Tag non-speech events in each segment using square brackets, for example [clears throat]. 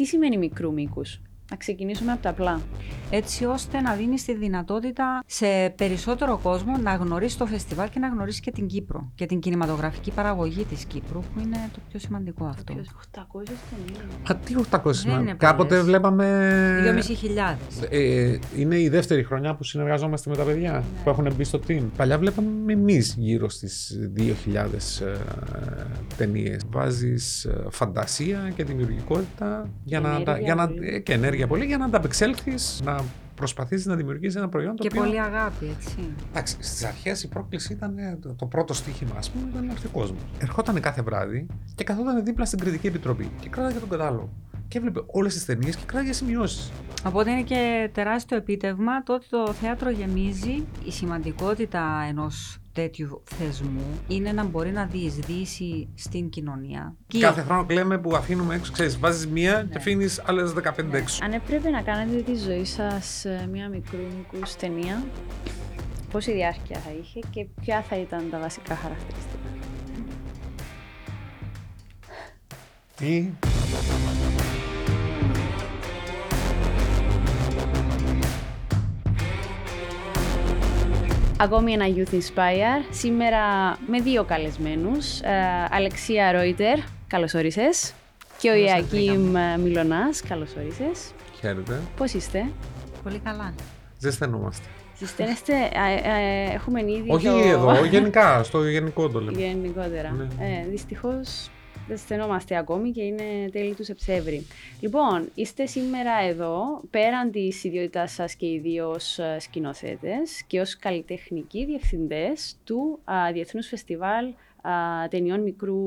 Τι σημαίνει μικρού μήκους; Να ξεκινήσουμε από τα απλά. Έτσι ώστε να δίνεις τη δυνατότητα σε περισσότερο κόσμο να γνωρίσει το φεστιβάλ και να γνωρίσει και την Κύπρο και την κινηματογραφική παραγωγή της Κύπρου, που είναι το πιο σημαντικό αυτό. 800 ταινίε. Α, τι 800 Δεν σημαίνει. είναι Κάποτε πολλές. βλέπαμε. 2.500. Ε, είναι η δεύτερη χρονιά που συνεργαζόμαστε με τα παιδιά Ναι. που έχουν μπει στο team. Παλιά βλέπαμε εμείς γύρω στις 2.000 ε, ταινίες. Βάζεις φαντασία και δημιουργικότητα για Και να, τα- ενέργεια για να, πολύ. ε, και ενέργεια πολύ για να ανταπεξέλθεις, να προσπαθήσεις να δημιουργήσεις ένα προϊόν το Και οποίο. πολύ αγάπη, έτσι. Εντάξει, στις αρχές η πρόκληση ήταν ε, το, το πρώτο στοίχημα, ας πούμε, ήταν να έρθει ο κόσμο. Ερχόταν κάθε βράδυ και καθόταν δίπλα στην κριτική επιτροπή και κράταγε τον κατάλογο. Και έβλεπε όλες τις ταινίες και κράταγε σημειώσεις. Οπότε είναι και τεράστιο επίτευγμα το ότι το θέατρο γεμίζει. Η σημαντικότητα ενός τέτοιου θεσμού είναι να μπορεί να διεισδύσει στην κοινωνία. Και Κάθε χρόνο κλαίμε που αφήνουμε έξω, ξέρεις, βάζεις μία Ναι. και αφήνεις άλλες 15 έξω. Αν έπρεπε να κάνετε τη ζωή σας ε, μια μικρού μήκου ταινία, πόση διάρκεια θα είχε και ποια θα ήταν τα βασικά χαρακτηριστικά; Τι; Ακόμη ένα Youth Inspire, σήμερα με δύο καλεσμένους. Ε, Αλεξία Ρόιτερ, καλώς όρισες. Και ο Καλώς Ιακίμ Μιλωνάς, καλώς όρισες. Χαίρετε. Πώς είστε; Πολύ καλά. Ζεσθενόμαστε. Συσταίνεστε, ε, ε, έχουμε ήδη Όχι το... εδώ, γενικά, στο γενικό το λέμε. Γενικότερα. Ναι. Ε, δυστυχώς δεν στενόμαστε ακόμη και είναι τέλη του Σεπτέμβρη. Λοιπόν, είστε σήμερα εδώ, πέραν της ιδιότητάς σας και οι δύο ως ε, σκηνοθέτες και ως καλλιτεχνικοί διευθυντές του α, Διεθνούς Φεστιβάλ α, ταινιών μικρού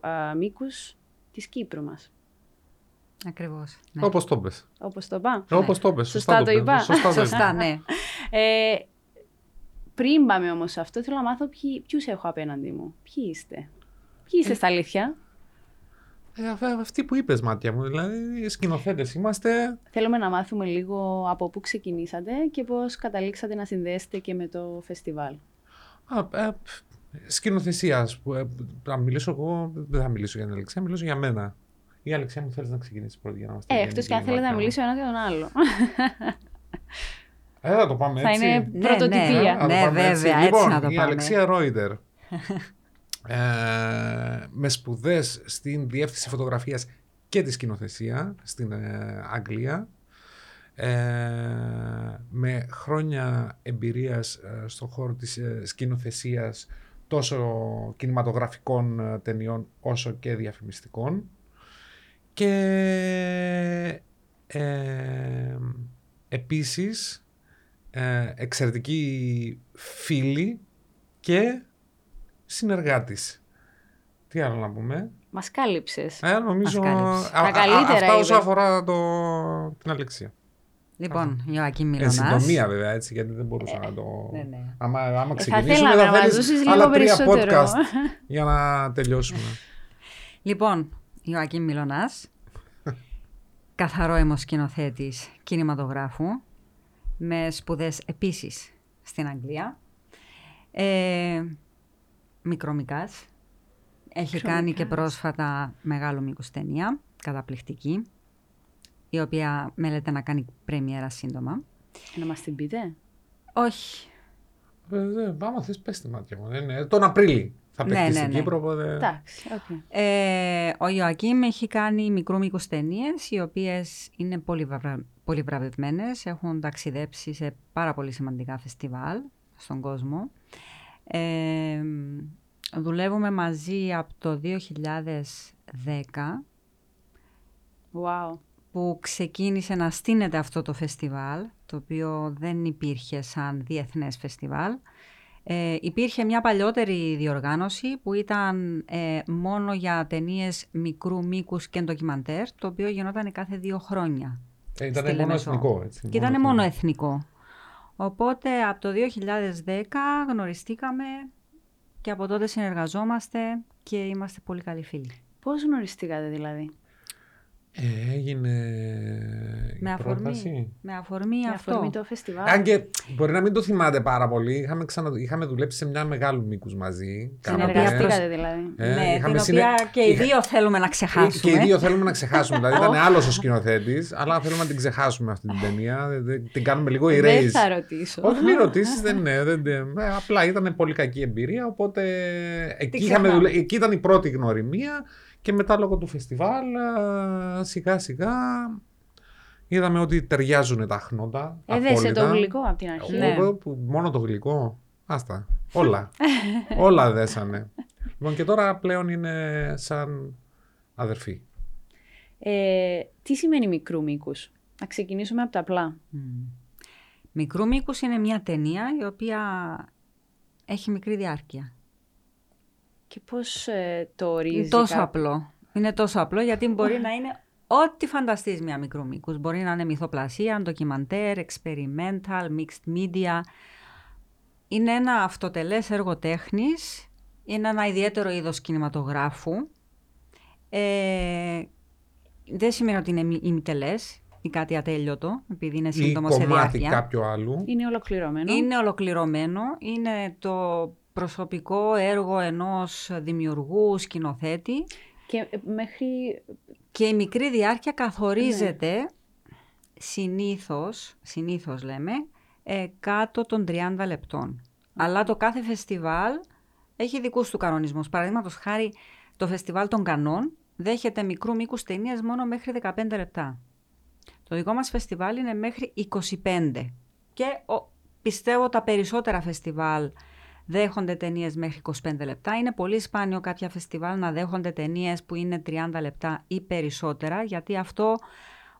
α, μήκους της Κύπρου μας. Ακριβώς. Ναι. Όπως το πες. Όπως το είπα. Όπως το πες. Σωστά το πες. είπα. Σωστά το Σωστά, είπα. ναι. Ε, πριν πάμε όμως σε αυτό, θέλω να μάθω ποιοι, ποιους έχω απέναντι μου. Ποιοι είστε; Ποιοι είστε στα αλήθεια; Ε, αυ- Αυτοί που είπες, μάτια μου, δηλαδή σκηνοθέτες είμαστε. Θέλουμε να μάθουμε λίγο από πού ξεκινήσατε και πώς καταλήξατε να συνδέσετε και με το φεστιβάλ. Α, ε, σκηνοθεσία. ας πούμε, ε, Να μιλήσω εγώ, δεν θα μιλήσω για την Αλεξία, μιλήσω για μένα. Η Αλεξία μου θέλεις να ξεκινήσεις πρώτη για να είμαστε Ε, γενικοί, εκτός και αν θέλετε να μάτια μου. μιλήσω ένα για τον άλλο. Ε, θα το πάμε Θα έτσι. είναι Ναι, πρωτοτυπία. Να το Ναι, πάμε έτσι. βέβαια, έτσι λοιπόν, να το η πάμε. Αλεξία Ρόιντερ. [laughs] ε, με σπουδές στην διεύθυνση φωτογραφίας και τη σκηνοθεσία στην ε, Αγγλία. Ε, με χρόνια εμπειρίας ε, στον χώρο της ε, σκηνοθεσίας τόσο κινηματογραφικών ε, ταινιών όσο και διαφημιστικών και ε, επίσης ε, εξαιρετική φίλη και συνεργάτης. Τι άλλο να πούμε; Μας κάλυψες. Ε, νομίζω Μας κάλυψες. α- Τα α- καλύτερα αυτά όσο είπε. αφορά το, την Αλεξία. Λοιπόν, Ιωακή Εν Μιλωνάς. συντομία βέβαια έτσι, γιατί δεν μπορούσα να το... ναι, ναι. Άμα, άμα Ε, θα ξεκινήσουμε θέλαμε να μας θέλεις δώσεις λίγο άλλα τρία περισσότερο. podcast [laughs] για να τελειώσουμε. Λοιπόν, Ιωακή Μιλωνάς, [laughs] καθαρό αιμοσκηνοθέτης κινηματογράφου, με σπουδές επίσης στην Αγγλία. Ε, μικρομικάς. Έχει κάνει και Μικρού μήκους. πρόσφατα μεγάλο μήκος ταινία, καταπληκτική, η οποία μέλλεται να κάνει πρεμιέρα σύντομα. Να μας την πείτε. Όχι, Ε, ε, άμα θες πες τη μάτια μου. Δεν είναι- Τον Απρίλη θα Ναι, παιχτεί ναι, στην ναι. Κύπρο, οπότε... Εντάξει, οκ. Ε, ο Ιωακείμ έχει κάνει μικρού μήκους ταινίες, οι οποίες είναι πολύ, βρα... πολύ βραβευμένες. Έχουν ταξιδέψει σε πάρα πολύ σημαντικά φεστιβάλ στον κόσμο. Ε, δουλεύουμε μαζί από το 2010 Wow. που ξεκίνησε να στείνεται αυτό το φεστιβάλ, το οποίο δεν υπήρχε σαν διεθνές φεστιβάλ. Ε, υπήρχε μια παλιότερη διοργάνωση που ήταν ε, μόνο για ταινίες μικρού μήκους και ντοκιμαντέρ, το οποίο γινόταν κάθε δύο χρόνια. Ε, ήταν στη μόνο Λεμεσό. εθνικό. Έτσι, Και ήταν μόνο εθνικό. Οπότε από το 2010 γνωριστήκαμε και από τότε συνεργαζόμαστε και είμαστε πολύ καλοί φίλοι. Πώς γνωριστήκατε δηλαδή; Ε, έγινε με αφορμή, με αφορμή Με αυτό. αφορμή το φεστιβάλ. Αν και μπορεί να μην το θυμάται πάρα πολύ, είχαμε, ξανα... είχαμε δουλέψει σε μια μεγάλου μήκους μαζί. Κάναμε- Συνεργαστήκατε δηλαδή. Ε, ναι, είχαμε την συνε- οποία και οι είχα- δύο θέλουμε να Και ξεχάσουμε. οι δύο θέλουμε να ξεχάσουμε. δηλαδή ήταν [laughs] άλλος ο σκηνοθέτης, αλλά θέλουμε να την ξεχάσουμε αυτή την ταινία. Δεν- δεν- Την κάνουμε λίγο Δεν erase. θα ρωτήσω. Όχι, μην ρωτήσεις, [laughs] δεν είναι. Δεν, δεν- ε, απλά ήταν πολύ κακή εμπειρία. Οπότε εκεί, είχαμε ξεχνάμε. δουλε- εκεί ήταν η πρώτη γνωριμία. Και μετά λόγω του φεστιβάλ, α, σιγά σιγά είδαμε ότι ταιριάζουν τα χνότα. Έδεσε απόλυτα. το γλυκό από την αρχή. Ναι. Εγώ που- μόνο το γλυκό. Άστα. Όλα. [laughs] Όλα δέσανε. Λοιπόν, και τώρα πλέον είναι σαν αδερφή. Ε, τι σημαίνει μικρού μήκους; Να ξεκινήσουμε από τα απλά. Μμ. Μικρού μήκους είναι μια ταινία η οποία έχει μικρή διάρκεια. Και πώς ε, το ορίζεις Είναι τόσο κάποιος; απλό. Είναι τόσο απλό γιατί μπορεί να είναι ό,τι φανταστείς μια μικρού μήκους. Μπορεί να είναι μυθοπλασία, ντοκιμαντέρ, experimental, mixed media. Είναι ένα αυτοτελές έργο τέχνης, είναι ένα ιδιαίτερο είδος κινηματογράφου. Ε, δεν σημαίνει ότι είναι μη- ημιτελές ή κάτι ατέλειωτο, επειδή είναι Ή σύντομο σε κομμάτι διάρκεια. κάποιου άλλου. Είναι ολοκληρωμένο. Είναι ολοκληρωμένο, είναι το προσωπικό έργο ενός δημιουργού, σκηνοθέτη Και ε, μέχρι. και η μικρή διάρκεια καθορίζεται συνήθως, συνήθως λέμε, ε, κάτω των 30 λεπτών. Αλλά το κάθε φεστιβάλ έχει δικούς του κανονισμούς. Παραδείγματος χάρη το φεστιβάλ των Κανών δέχεται μικρού μήκους ταινίες μόνο μέχρι 15 λεπτά. Το δικό μας φεστιβάλ είναι μέχρι 25. Και ο, πιστεύω τα περισσότερα φεστιβάλ δέχονται ταινίες μέχρι 25 λεπτά. Είναι πολύ σπάνιο κάποια φεστιβάλ να δέχονται ταινίες που είναι 30 λεπτά ή περισσότερα, γιατί αυτό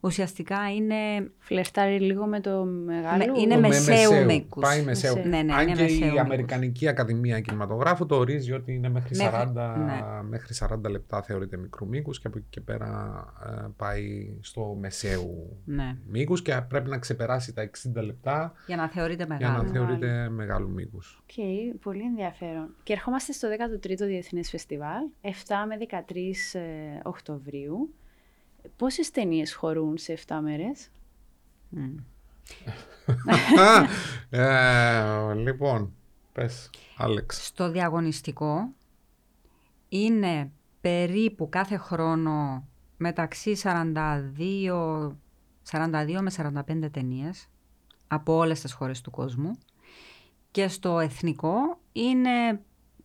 ουσιαστικά είναι. Φλερτάρει λίγο με το μεγάλο. Με- είναι Το με- με- μεσαίου μήκους. Πάει μεσαίου. Μεσαίου. Ναι, ναι, Αν είναι και μεσαίου η μήκους. Αμερικανική Ακαδημία Κινηματογράφου το ορίζει ότι είναι μέχρι, Μέχρι- 40, ναι. μέχρι 40 λεπτά θεωρείται μικρού μήκους και από εκεί και πέρα ε, πάει στο μεσαίου Ναι, μήκους και πρέπει να ξεπεράσει τα 60 λεπτά για να θεωρείται για μεγάλο. να Μεγάλο. θεωρείται μεγάλου μήκους. Οκ, πολύ ενδιαφέρον. Και ερχόμαστε στο 13ο Διεθνές Φεστιβάλ, 7 με 13 ε, Οκτωβρίου. Πόσες ταινίες χωρούν σε 7 μέρες; Μμ. [laughs] ε, λοιπόν, πες, Άλεξ. Στο διαγωνιστικό είναι περίπου κάθε χρόνο μεταξύ 42, 42 με 45 ταινίες από όλες τις χώρες του κόσμου και στο εθνικό είναι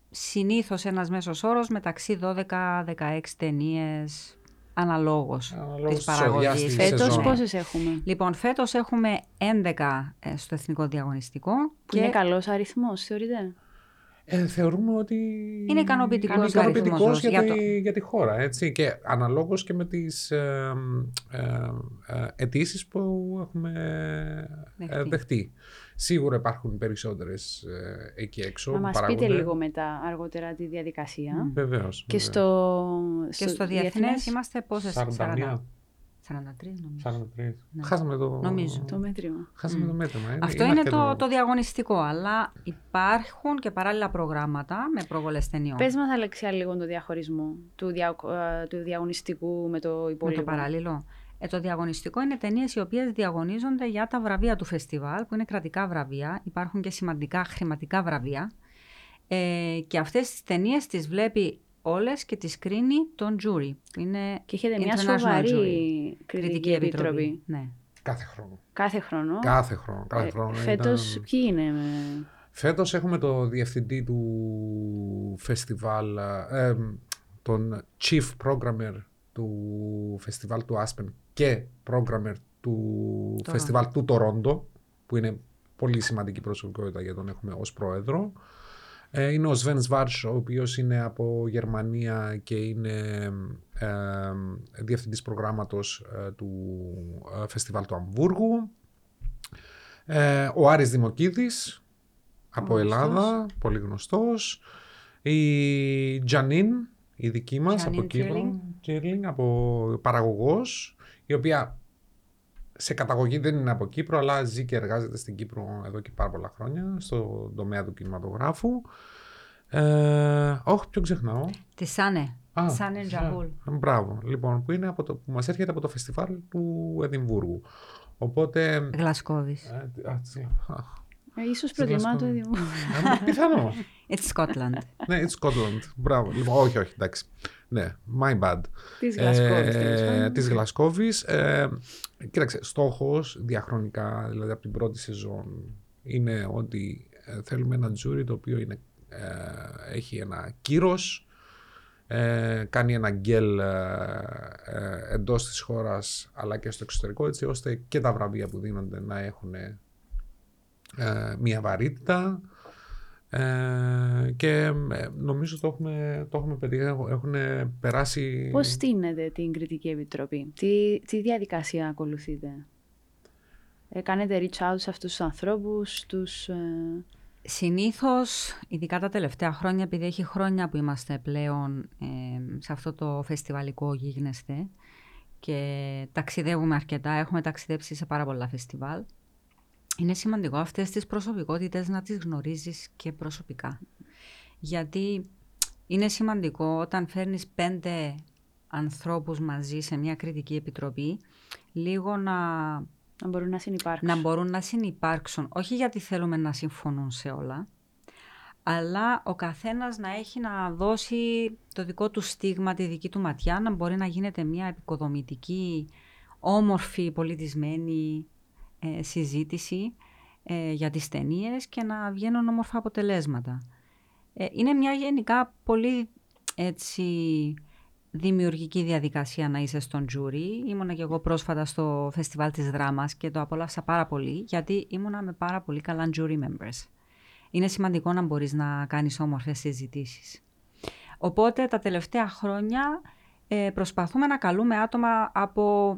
συνήθως ένας μέσος όρος μεταξύ 12-16 ταινίες αναλόγως Αναλόγως της της παραγωγής. οδιάς της Φέτος σεζόν. πόσες έχουμε; Λοιπόν, φέτος έχουμε 11 ε, στο εθνικό διαγωνιστικό Που είναι καλός αριθμός, θεωρείτε; Ε, θεωρούμε ότι Είναι ικανοποιητικός είναι ικανοποιητικός αριθμός για, για τη, το- για τη χώρα. Έτσι. Και αναλόγως και με τις ε, ε, ε, αιτήσεις που έχουμε ε, Δεχτεί. δεχτεί. Σίγουρα υπάρχουν περισσότερες ε, εκεί έξω. Να που μας πείτε παράγονται. λίγο μετά, αργότερα, τη διαδικασία. Βεβαίως. Και βεβαίως. στο, Και στο διεθνές είμαστε πόσες, 41, 43 νομίζω. 43. Ναι. Χάσαμε το, Νομίζω. Το μέτρημα. Χάσαμε Μμ. το μέτρημα. Αυτό είναι αρκετό. το, το διαγωνιστικό, αλλά υπάρχουν και παράλληλα προγράμματα με προβολές ταινιών. Πες μας, Αλεξία, λίγο το διαχωρισμό του, δια, ε, του διαγωνιστικού με το με υπόλοιπο. το παράλληλο. Ε, το διαγωνιστικό είναι ταινίες οι οποίες διαγωνίζονται για τα βραβεία του φεστιβάλ, που είναι κρατικά βραβεία. Υπάρχουν και σημαντικά χρηματικά βραβεία. Ε, και αυτές τις ταινίες τις βλέπει όλες και τις κρίνει τον jury. που Είναι Και έχετε μια International σοβαρή jury. κριτική επιτροπή. Ναι. Κάθε χρόνο. Κάθε χρόνο. Κάθε χρόνο. Κάθε Ε, χρόνο. Φέτος Ήταν- ποιοι είναι; με- Φέτος έχουμε το διευθυντή του φεστιβάλ, ε, τον chief programmer του φεστιβάλ του Aspen και programmer του Τορόντο. φεστιβάλ του Τορόντο, που είναι πολύ σημαντική προσωπικότητα για τον έχουμε ως πρόεδρο. Ε, είναι ο Sven Svarts, ο οποίος είναι από Γερμανία και είναι ε, διευθυντής προγράμματος ε, του ε, φεστιβάλ του Αμβούργου. Ε, ο Άρης Δημοκίδης, από Γνωστός. Ελλάδα, πολύ γνωστός. Η Τζανίν, η δική μας, Τζανίν από Κύπρο, Κίρλινγκ. Κίρλινγκ, από παραγωγός, η οποία σε καταγωγή δεν είναι από Κύπρο, αλλά ζει και εργάζεται στην Κύπρο εδώ και πάρα πολλά χρόνια, στον τομέα του κινηματογράφου. Ε, όχι, ποιο ξεχνάω. Τη Σάνε. Α, Σαν Εντζαχούλ. α, Μπράβο. Λοιπόν, που, είναι από το, που μας έρχεται από το φεστιβάλ του Εδιμβούργου. Οπότε... Γλασκόβης. ε, α, τι- α, Ε, ίσως Στη προτιμά το Γλασκόβη. Εδιμβούργο. ε, Πιθανό. [laughs] It's Scotland. ναι, it's Scotland. Μπράβο. Λοιπόν, όχι, όχι, εντάξει. Ναι, my bad. Της Γλασκόβης, τέλος Ε, πάντων. της Γλασκόβης. Ε, κοίταξε, στόχος διαχρονικά, δηλαδή από την πρώτη σεζόν, είναι ότι ε, θέλουμε ένα τζούρι το οποίο είναι, ε, έχει ένα κύρος, ε, κάνει ένα γκέλ ε, ε, εντός της χώρας αλλά και στο εξωτερικό έτσι ώστε και τα βραβεία που δίνονται να έχουν ε, μια βαρύτητα ε, και ε, νομίζω το έχουμε, το έχουμε πετύχει, Έχουν- έχουν περάσει... Πώς στείνετε την Κριτική Επιτροπή, τι, τι διαδικασία ακολουθείτε; Ε, κάνετε reach out σε αυτούς τους ανθρώπους, τους... ε, Συνήθως, ειδικά τα τελευταία χρόνια, επειδή έχει χρόνια που είμαστε πλέον ε, σε αυτό το φεστιβαλικό γίγνεσθε και ταξιδεύουμε αρκετά, έχουμε ταξιδέψει σε πάρα πολλά φεστιβάλ, είναι σημαντικό αυτές τις προσωπικότητες να τις γνωρίζεις και προσωπικά. Γιατί είναι σημαντικό όταν φέρνεις πέντε ανθρώπους μαζί σε μια κριτική επιτροπή, λίγο να να μπορούν να συνεπάρξουν. να μπορούν να συνυπάρξουν, όχι γιατί θέλουμε να συμφωνούν σε όλα, αλλά ο καθένας να έχει να δώσει το δικό του στίγμα, τη δική του ματιά, να μπορεί να γίνεται μια επικοδομητική, όμορφη, πολιτισμένη ε, συζήτηση ε, για τις ταινίες και να βγαίνουν όμορφα αποτελέσματα. Ε, είναι μια γενικά πολύ έτσι δημιουργική διαδικασία να είσαι στον τζούρι. Ήμουνα και εγώ πρόσφατα στο φεστιβάλ της δράμας και το απόλαυσα πάρα πολύ γιατί ήμουνα με πάρα πολύ καλά jury members. Είναι σημαντικό να μπορείς να κάνεις όμορφες συζητήσεις. Οπότε τα τελευταία χρόνια ε, προσπαθούμε να καλούμε άτομα από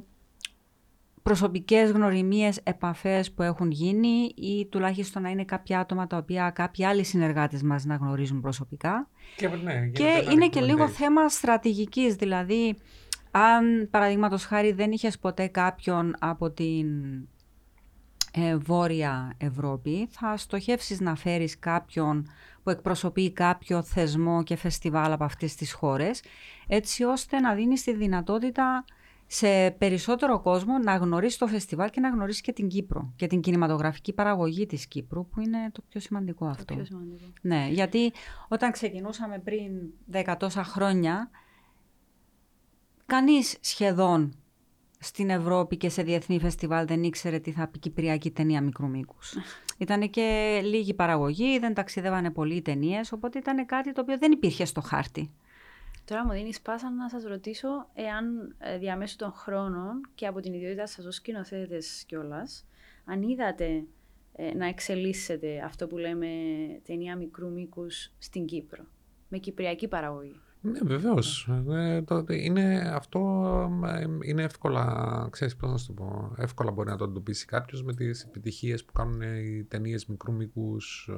προσωπικές γνωριμίες, επαφές που έχουν γίνει ή τουλάχιστον να είναι κάποια άτομα τα οποία κάποιοι άλλοι συνεργάτες μας να γνωρίζουν προσωπικά. Και, ναι, γίνεται Και ένα είναι και λίγο recommendation. θέμα στρατηγικής, δηλαδή αν παραδείγματος χάρη δεν είχες ποτέ κάποιον από την ε, Βόρεια Ευρώπη, θα στοχεύσεις να φέρεις κάποιον που εκπροσωπεί κάποιο θεσμό και φεστιβάλ από αυτές τις χώρες, έτσι ώστε να δίνεις τη δυνατότητα σε περισσότερο κόσμο να γνωρίσει το φεστιβάλ και να γνωρίσει και την Κύπρο και την κινηματογραφική παραγωγή της Κύπρου, που είναι το πιο σημαντικό Το αυτό. πιο σημαντικό. Ναι, γιατί όταν ξεκινούσαμε πριν δέκα τόσα χρόνια, κανείς σχεδόν στην Ευρώπη και σε διεθνή φεστιβάλ δεν ήξερε τι θα πει Κυπριακή ταινία μικρού μήκους. [laughs] ήταν και λίγη παραγωγή, δεν ταξιδεύανε πολλοί ταινίες, οπότε ήταν κάτι το οποίο δεν υπήρχε στο χάρτη. Τώρα μου δίνεις πάσα να σας ρωτήσω εάν ε, διαμέσου των χρόνων και από την ιδιότητα σας ως σκηνοθέτες κιόλας, αν είδατε ε, να εξελίσσεται αυτό που λέμε ταινία μικρού μήκους στην Κύπρο, με κυπριακή παραγωγή. Ναι, βεβαίως. είναι αυτό ε, είναι εύκολα, ξέρεις πώς να σου το πω, εύκολα μπορεί να το εντοπίσει κάποιος με τις επιτυχίες που κάνουν οι ταινίες μικρού μήκους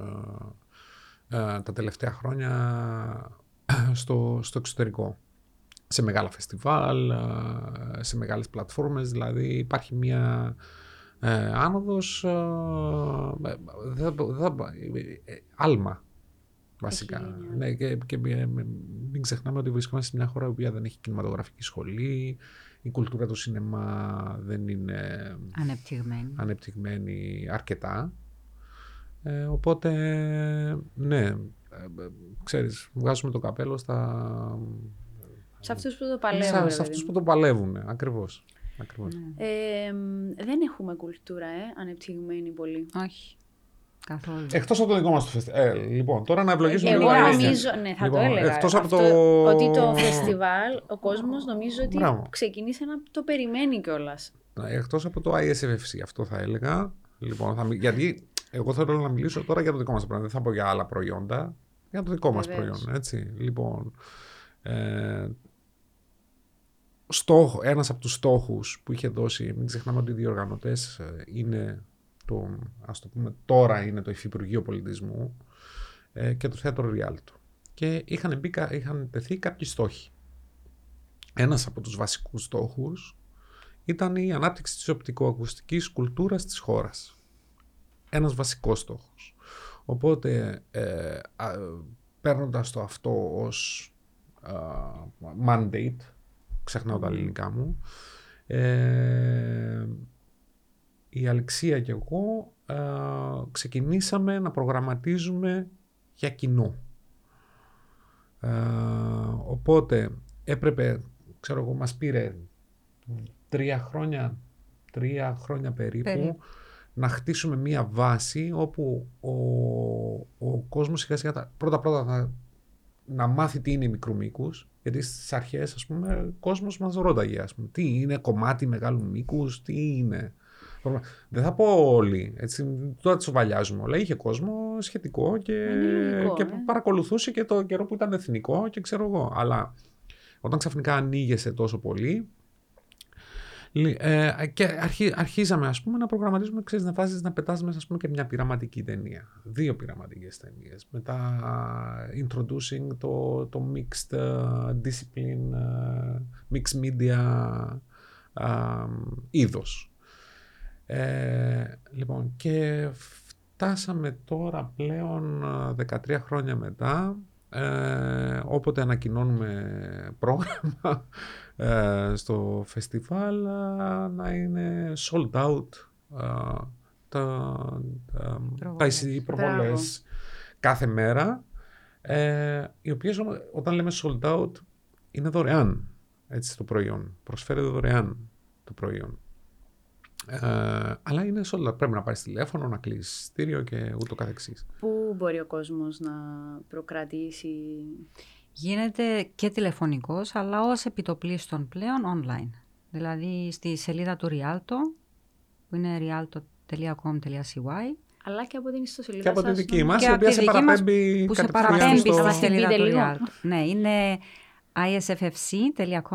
ε, ε, τα τελευταία χρόνια [clears throat] στο, στο εξωτερικό. Σε μεγάλα φεστιβάλ, ε, σε μεγάλες πλατφόρμες, δηλαδή υπάρχει μια ε, άνοδος, ε, ε, δεν θα- δεν θα- ε, άλμα βασικά. Έχει γίνει, Ναι, και, και ε, μην ξεχνάμε ότι βρισκόμαστε σε μια χώρα που δεν έχει κινηματογραφική σχολή, η κουλτούρα του σινεμά δεν είναι Ανεπτυγμένη. ανεπτυγμένη αρκετά. Ε, οπότε, ναι, ε, ε, ξέρεις, βγάζουμε το καπέλο στα, Σε αυτούς που το παλεύουν. σε, ρε σε παιδί αυτούς μου. που το παλεύουν, ακριβώς. ακριβώς. Ναι. Ε, μ, δεν έχουμε κουλτούρα, ε, ανεπτυγμένη πολύ. Όχι. Καθόλου. Εκτός από το δικό μας το φεστιβάλ. Ε, λοιπόν, τώρα να ευλογήσουμε Εγώ λίγο τα αλήθεια. νομίζω, ναι, θα Λοιπόν, το έλεγα. εκτός από αυτό, το- Ότι το φεστιβάλ, ο κόσμος νομίζω ότι Μπράβο. ξεκινήσε να το περιμένει κιόλας. Εκτός από το ISFFC, αυτό θα έλεγα. Λοιπόν, θα, μι- γιατί εγώ θέλω να μιλήσω τώρα για το δικό μας προϊόν. Δεν θα πω για άλλα προϊόντα. Για το δικό μας Βεβαίως. προϊόν, έτσι. Λοιπόν, ε, στόχο, ένας από τους στόχους που είχε δώσει, μην ξεχνάμε ότι οι διοργανωτές ε, είναι το, ας το πούμε τώρα είναι το Υφυπουργείο Πολιτισμού ε, και το Θέατρο Ριάλτο. Και είχαν, μπει, κα- είχαν τεθεί κάποιοι στόχοι. Ένας από τους βασικούς στόχους ήταν η ανάπτυξη της οπτικοακουστικής κουλτούρας της χώρας. Ένας βασικός στόχος. Οπότε, ε, α, παίρνοντας το αυτό ως mandate. Ξεχνάω τα ελληνικά μου. Ε, η Αλεξία και εγώ ε, ξεκινήσαμε να προγραμματίζουμε για κοινό. Ε, οπότε έπρεπε, ξέρω εγώ, μας πήρε τρία χρόνια, τρία χρόνια περίπου, να χτίσουμε μία βάση όπου ο, ο κόσμος σιγά σιγά πρώτα πρώτα να, να μάθει τι είναι μικρού μήκου. Γιατί στις αρχές, ας πούμε, ο κόσμος μας ρώταγε, ας πούμε, τι είναι κομμάτι μεγάλου μήκους, τι είναι. Δεν θα πω όλοι, έτσι, τώρα τις βαλιάζουμε όλα. Είχε κόσμο σχετικό και, και ε. παρακολουθούσε και το καιρό που ήταν εθνικό και ξέρω εγώ. Αλλά όταν ξαφνικά ανοίγεσαι τόσο πολύ, ε, και αρχί, αρχίζαμε ας πούμε να προγραμματίζουμε, ξέρεις, να βάζεις να πετάς μέσα ας πούμε, και μια πειραματική ταινία. Δύο πειραματικές ταινίες. Μετά introducing το, το mixed uh, discipline, uh, mixed media uh, είδος. Ε, λοιπόν, και φτάσαμε τώρα πλέον 13 χρόνια μετά, ε, όποτε ανακοινώνουμε [laughs] πρόγραμμα ε, στο φεστιβάλ να είναι sold out ε, τα, τα, οι προβολές. Κάθε μέρα. Ε, οι οποίες όταν λέμε sold out είναι δωρεάν έτσι το προϊόν. Προσφέρεται δωρεάν το προϊόν. Ε, αλλά είναι sold out. Πρέπει να πάρεις τηλέφωνο, να κλείσεις στήριο και ούτω καθεξής. Πού μπορεί ο κόσμος να προκρατήσει γίνεται και τηλεφωνικός, αλλά ως επιτοπλίστων πλέον online. Δηλαδή στη σελίδα του Rialto, που είναι rialto.com.cy, αλλά και από την ιστοσελίδα Και από τη δική μας, η οποία σε παραπέμπει που σε παραπέμπει στη σελίδα του Rialto. Ναι, είναι isffc.com.cy.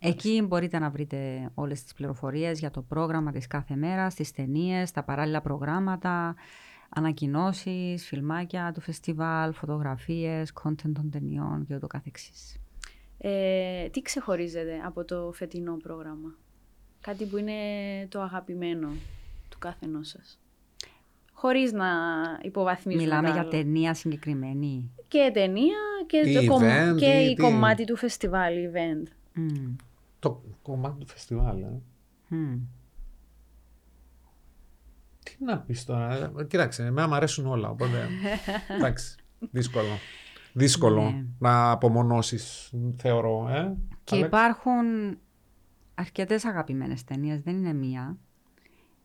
Εκεί μπορείτε να βρείτε όλες τις πληροφορίες για το πρόγραμμα της κάθε μέρας, τις ταινίες, τα παράλληλα προγράμματα, ανακοινώσεις, φιλμάκια του φεστιβάλ, φωτογραφίες, content των ταινιών και ούτω καθεξής. Ε, τι ξεχωρίζεται από το φετινό πρόγραμμα, κάτι που είναι το αγαπημένο του καθενός σας; Χωρίς να υποβαθμίζουμε Μιλάμε για ταινία συγκεκριμένη. Και ταινία και, το event, και η κομμάτι του φεστιβάλ, event. Το κομμάτι του φεστιβάλ, ε. Τι να πεις τώρα. Ε, κοίταξε, εμένα μου αρέσουν όλα. Οπότε. [laughs] εντάξει. Δύσκολο. Δύσκολο ναι. να απομονώσεις, θεωρώ. Ε. Και υπάρχουν αρκετές αγαπημένες ταινίες, δεν είναι μία.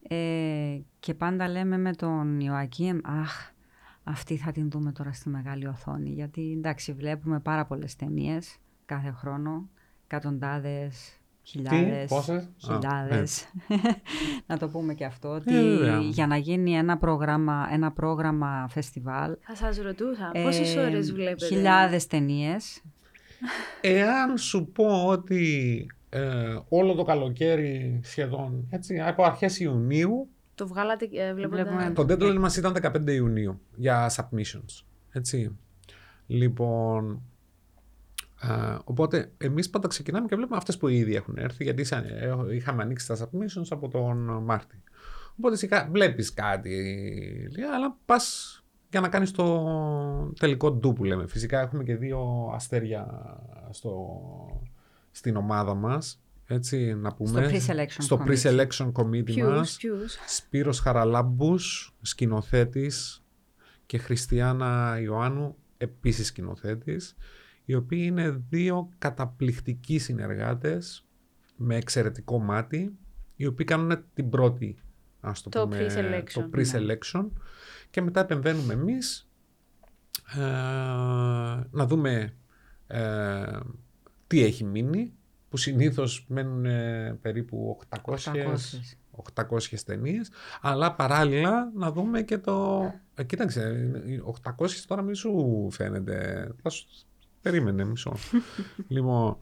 Ε, και πάντα λέμε με τον Ιωακήμ, αχ, αυτή θα την δούμε τώρα στη μεγάλη οθόνη. Γιατί εντάξει, βλέπουμε πάρα πολλές ταινίες κάθε χρόνο, εκατοντάδες, Χιλιάδες, Τι, πόσες; χιλιάδες. [laughs] να το πούμε και αυτό, ότι για να γίνει ένα πρόγραμμα, ένα πρόγραμμα φεστιβάλ... Θα σας ρωτούσα, ε, πόσες ώρες βλέπετε; Χιλιάδες ταινίες. Εάν σου πω ότι ε, όλο το καλοκαίρι σχεδόν, έτσι, από αρχές Ιουνίου... Το βγάλατε, ε, βλέπετε... Το deadline μας ήταν 15 Ιουνίου για submissions, έτσι. Λοιπόν, οπότε εμείς πάντα ξεκινάμε και βλέπουμε αυτές που ήδη έχουν έρθει, γιατί ε, είχαμε ανοίξει τα submissions από τον Μάρτι. Οπότε βλέπεις κάτι, αλλά πας για να κάνεις το τελικό ντου που λέμε. Φυσικά έχουμε και δύο αστέρια στο, στην ομάδα μας. Έτσι να πούμε. Στο pre-selection committee, pre-selection committee μας. Σπύρος Χαραλάμπους, σκηνοθέτης και Χριστιανά Ιωάννου, επίσης σκηνοθέτης οι οποίοι είναι δύο καταπληκτικοί συνεργάτες με εξαιρετικό μάτι, οι οποίοι κάνουν την πρώτη, ας το, πούμε, pre-selection, το pre-selection και μετά επεμβαίνουμε εμείς ε, να δούμε ε, τι έχει μείνει, που συνήθως μένουν περίπου 800, 800. 800 ταινίες, αλλά παράλληλα να δούμε και το. Ε, κοίταξε, 800 τώρα μη σου φαίνεται. Περίμενε μισό. [laughs] λοιπόν,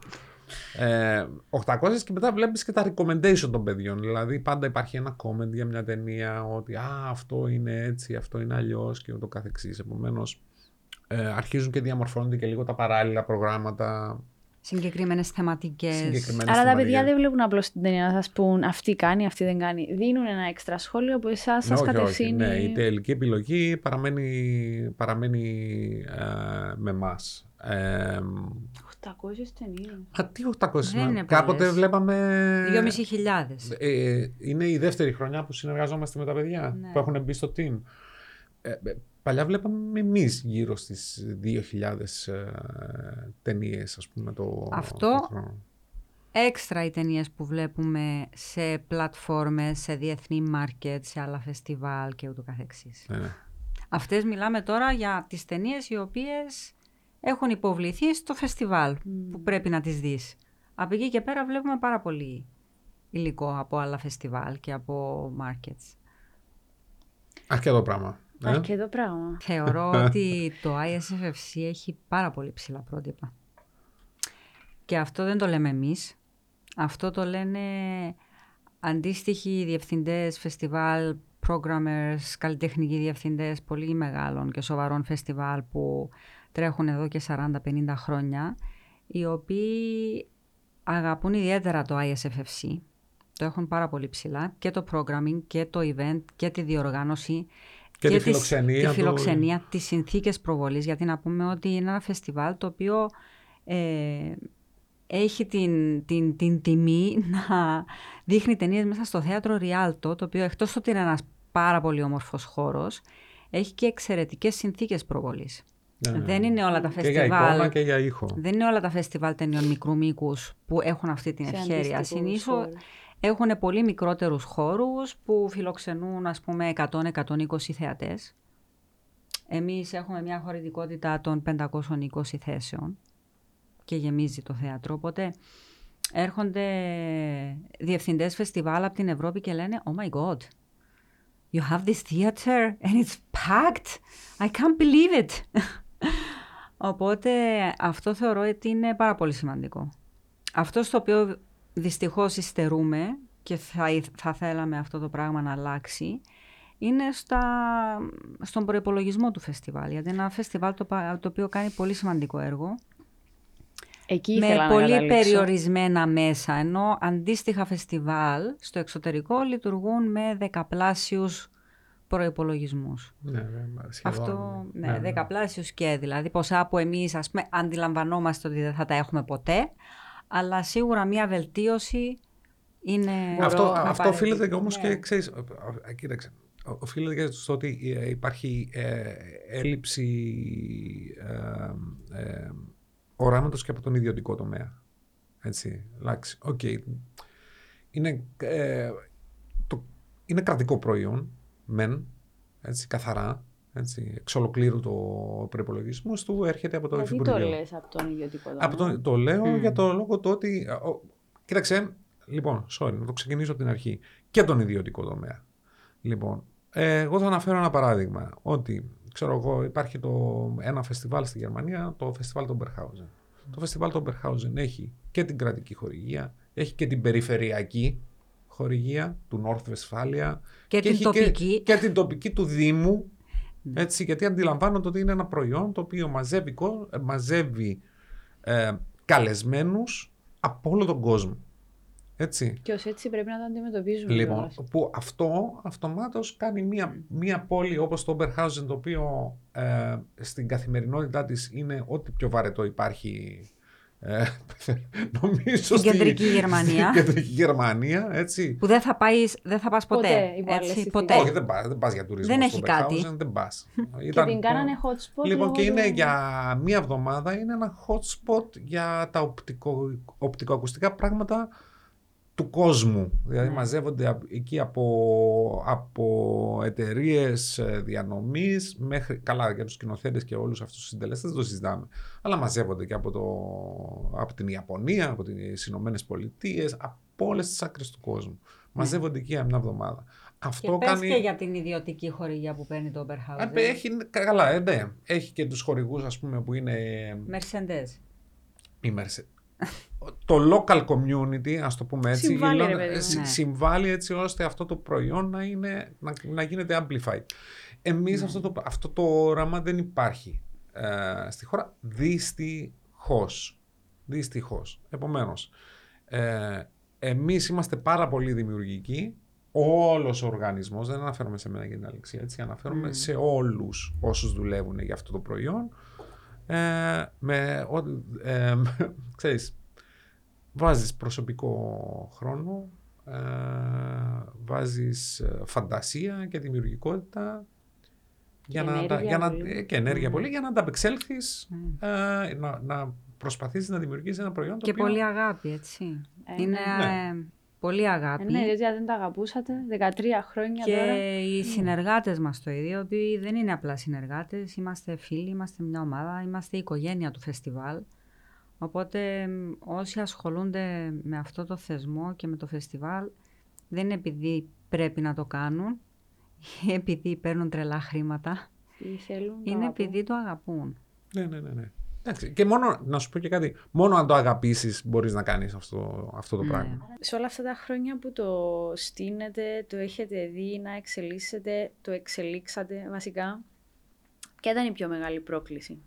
ε, 800 και μετά βλέπεις και τα recommendation των παιδιών. Δηλαδή πάντα υπάρχει ένα comment για μια ταινία ότι α, αυτό είναι έτσι, αυτό είναι αλλιώς και ούτω καθεξής. Επομένως, ε, αρχίζουν και διαμορφώνονται και λίγο τα παράλληλα προγράμματα. Συγκεκριμένες θεματικές. Άρα τα παιδιά δεν βλέπουν απλώς την ταινία να σας πούν αυτή κάνει, αυτή δεν κάνει. Δίνουν ένα έξτρα σχόλιο από εσάς, σας κατευθύνει. ναι, η τελική επιλογή παραμένει, παραμένει ε, με εμάς. Ε, 800 ταινίες. Μα τι 800 Δεν είναι Κάποτε πολλές. βλέπαμε. 2.500. Ε, είναι η δεύτερη χρονιά που συνεργαζόμαστε με τα παιδιά Ναι. που έχουν μπει στο team. Ε, ε, παλιά βλέπαμε εμείς γύρω στις 2.000 ε, ταινίες, ας πούμε, το, Αυτό- το χρόνο. Έξτρα οι ταινίες που βλέπουμε σε πλατφόρμες, σε διεθνή market, σε άλλα φεστιβάλ και ούτω καθεξής. Ναι, ναι. Αυτές μιλάμε τώρα για τις ταινίες οι οποίες έχουν υποβληθεί στο φεστιβάλ που πρέπει να τις δεις. Από εκεί και πέρα βλέπουμε πάρα πολύ υλικό από άλλα φεστιβάλ και από markets. Αρκετό πράγμα. ε. Αρκετό πράγμα. Θεωρώ [laughs] ότι το ISFFC έχει πάρα πολύ ψηλά πρότυπα. Και αυτό δεν το λέμε εμείς. Αυτό το λένε αντίστοιχοι διευθυντές φεστιβάλ, programmers, καλλιτεχνικοί διευθυντές πολύ μεγάλων και σοβαρών φεστιβάλ που τρέχουν εδώ και 40-50 χρόνια, οι οποίοι αγαπούν ιδιαίτερα το ISFFC. Το έχουν πάρα πολύ ψηλά και το programming και το event και τη διοργάνωση Και τη τις- φιλοξενία τη του. φιλοξενία, τις συνθήκες προβολής, γιατί να πούμε ότι είναι ένα φεστιβάλ το οποίο ε, έχει την, την, την τιμή [laughs] να δείχνει ταινίες μέσα στο θέατρο Ριάλτο, το οποίο εκτός ότι είναι ένας πάρα πολύ όμορφος χώρος, έχει και εξαιρετικές συνθήκες προβολής. Ναι, ναι. Δεν είναι όλα τα Και για εικόνα φεστιβάλ. και για ήχο. Δεν είναι όλα τα φεστιβάλ ταινιών μικρού μήκου που έχουν αυτή την Σε ευχαίρεια. αντίστοιχους Συνήθως χώρους. έχουν πολύ μικρότερους χώρους που φιλοξενούν ας πούμε 100-120 θεατές. Εμείς έχουμε μια χωρητικότητα των 520 θέσεων και γεμίζει το θέατρο, οπότε έρχονται διευθυντές φεστιβάλ από την Ευρώπη και λένε «Oh my God, you have this theater and it's packed! I can't believe it!» Οπότε αυτό θεωρώ ότι είναι πάρα πολύ σημαντικό. Αυτό στο οποίο δυστυχώς υστερούμε και θα, ήθ- θα θέλαμε αυτό το πράγμα να αλλάξει είναι στα, στον προπολογισμό του φεστιβάλ. Γιατί είναι ένα φεστιβάλ το, πα- το οποίο κάνει πολύ σημαντικό έργο Εκεί με ήθελα να πολύ καταλήξω. περιορισμένα μέσα, ενώ αντίστοιχα φεστιβάλ στο εξωτερικό λειτουργούν με δεκαπλάσιους προϋπολογισμούς. Ναι, ναι, σχεδόν, Αυτό, ναι, ναι, ναι. δεκαπλάσιους και δηλαδή ποσά που εμείς ας πούμε αντιλαμβανόμαστε ότι δεν θα τα έχουμε ποτέ, αλλά σίγουρα μια βελτίωση είναι... Αυτό, Μπορώ αυτό απαραίτητη. οφείλεται και όμως Ναι. και, ξέρεις, ε, ε, κοίταξε, ο- οφείλεται και στο ότι ε, υπάρχει ε, έλλειψη ε, ε, οράματος και από τον ιδιωτικό τομέα. Έτσι, εντάξει, οκ. Είναι, ε, το, είναι κρατικό προϊόν, μεν, έτσι, καθαρά, έτσι, εξ ολοκλήρου το προπολογισμό του έρχεται από το Γιατί Υφυπουργείο. το λες από τον ιδιωτικό τομέα. Από το, το λέω Μμμ. για το λόγο του ότι. ε, ο- κοίταξε, λοιπόν, sorry, να το ξεκινήσω από την αρχή. Και τον ιδιωτικό τομέα. Λοιπόν, ε, εγώ θα αναφέρω ένα παράδειγμα. Ότι, ξέρω εγώ, υπάρχει το, ένα φεστιβάλ στη Γερμανία, το φεστιβάλ των Berghausen. Το φεστιβάλ των Berghausen έχει και την κρατική χορηγία, έχει και την περιφερειακή χορηγία του North Westphalia Και την έχει τοπική. Και, την τοπική του Δήμου. Ναι. Έτσι, γιατί αντιλαμβάνονται ότι είναι ένα προϊόν το οποίο μαζεύει, κο- ε, μαζεύει ε, καλεσμένους από όλο τον κόσμο. Έτσι. Και ως έτσι πρέπει να το αντιμετωπίζουμε. Λοιπόν, κιόλας. που αυτό αυτομάτως κάνει μία, μία πόλη όπως το Oberhausen το οποίο ε, στην καθημερινότητά της είναι ό,τι πιο βαρετό υπάρχει ε, νομίζω Στην κεντρική Γερμανία. Στην κεντρική Γερμανία, έτσι. Που δεν θα, πάεις, δεν θα πας ποτέ. Ποτέ, υπό άλλες έτσι, συνθήκες. ποτέ. Όχι, δεν πας, δεν πας για τουρισμό Δεν στο έχει κάτι. Oberhausen, δεν πας. [laughs] Και Ήταν- την κάνανε hot spot. Λοιπόν, λόγω και είναι του- για μία εβδομάδα είναι ένα hot spot για τα οπτικο, οπτικοακουστικά πράγματα του κόσμου. Δηλαδή Ναι. μαζεύονται α- εκεί από, από εταιρείες διανομής μέχρι, καλά για τους σκηνοθέτες και όλους αυτούς τους συντελεστές δεν το συζητάμε, αλλά μαζεύονται και από, το, από την Ιαπωνία, από τις Ηνωμένες Πολιτείες, από όλες τις άκρες του κόσμου. Μαζεύονται εκεί για μια εβδομάδα. Και Αυτό πες κάνει... και για την ιδιωτική χορηγία που παίρνει το Oberhausen. Α, Έχει, καλά, ε, ναι. Έχει και τους χορηγούς ας πούμε που είναι Mercedes. η Mercedes. Το local community, ας το πούμε έτσι, Συμβάλλει, η ρε London- παιδί μου. συ- Ναι. συμβάλλει έτσι ώστε αυτό το προϊόν να, είναι, να, να γίνεται amplified. Εμείς Ναι. αυτό, το, αυτό το όραμα δεν υπάρχει ε, στη χώρα, δυστυχώς. Δυστυχώς. Επομένως, ε, εμείς είμαστε πάρα πολύ δημιουργικοί, όλος ο οργανισμός, δεν αναφέρομαι σε μένα και την Αλεξία, έτσι, αναφέρομαι Μμ. σε όλους όσους δουλεύουν για αυτό το προϊόν, Ε, με, ε, ξέρεις, βάζεις προσωπικό χρόνο, ε, βάζεις ε, φαντασία και δημιουργικότητα για Και να, ενέργεια για να, πολύ. και ενέργεια Mm. πολύ για να ανταπεξέλθεις, Mm. ε, να, να προσπαθήσεις να δημιουργήσεις ένα προϊόν το Και οποίο... πολύ αγάπη, έτσι. Ε, είναι ναι. Ε, πολύ Ε, αγάπη. ναι, διότι αν δεν τα αγαπούσατε, 13 χρόνια Και τώρα. οι συνεργάτες μας το ίδιο, ότι δεν είναι απλά συνεργάτες, είμαστε φίλοι, είμαστε μια ομάδα, είμαστε η οικογένεια του φεστιβάλ. Οπότε μ, όσοι ασχολούνται με αυτό το θεσμό και με το φεστιβάλ, δεν είναι επειδή πρέπει να το κάνουν ή [laughs] επειδή παίρνουν τρελά χρήματα, Ή θέλουν, το είναι αγαπούν. επειδή το αγαπούν. Ναι, ναι, ναι. ναι. Εντάξει, και μόνο, να σου πω και κάτι, μόνο αν το αγαπήσεις μπορείς να κάνεις αυτό, αυτό το Ναι. πράγμα. Σε όλα αυτά τα χρόνια που το στείνετε, το έχετε δει να εξελίσσετε, το εξελίξατε βασικά, ποια ήταν η πιο μεγάλη πρόκληση;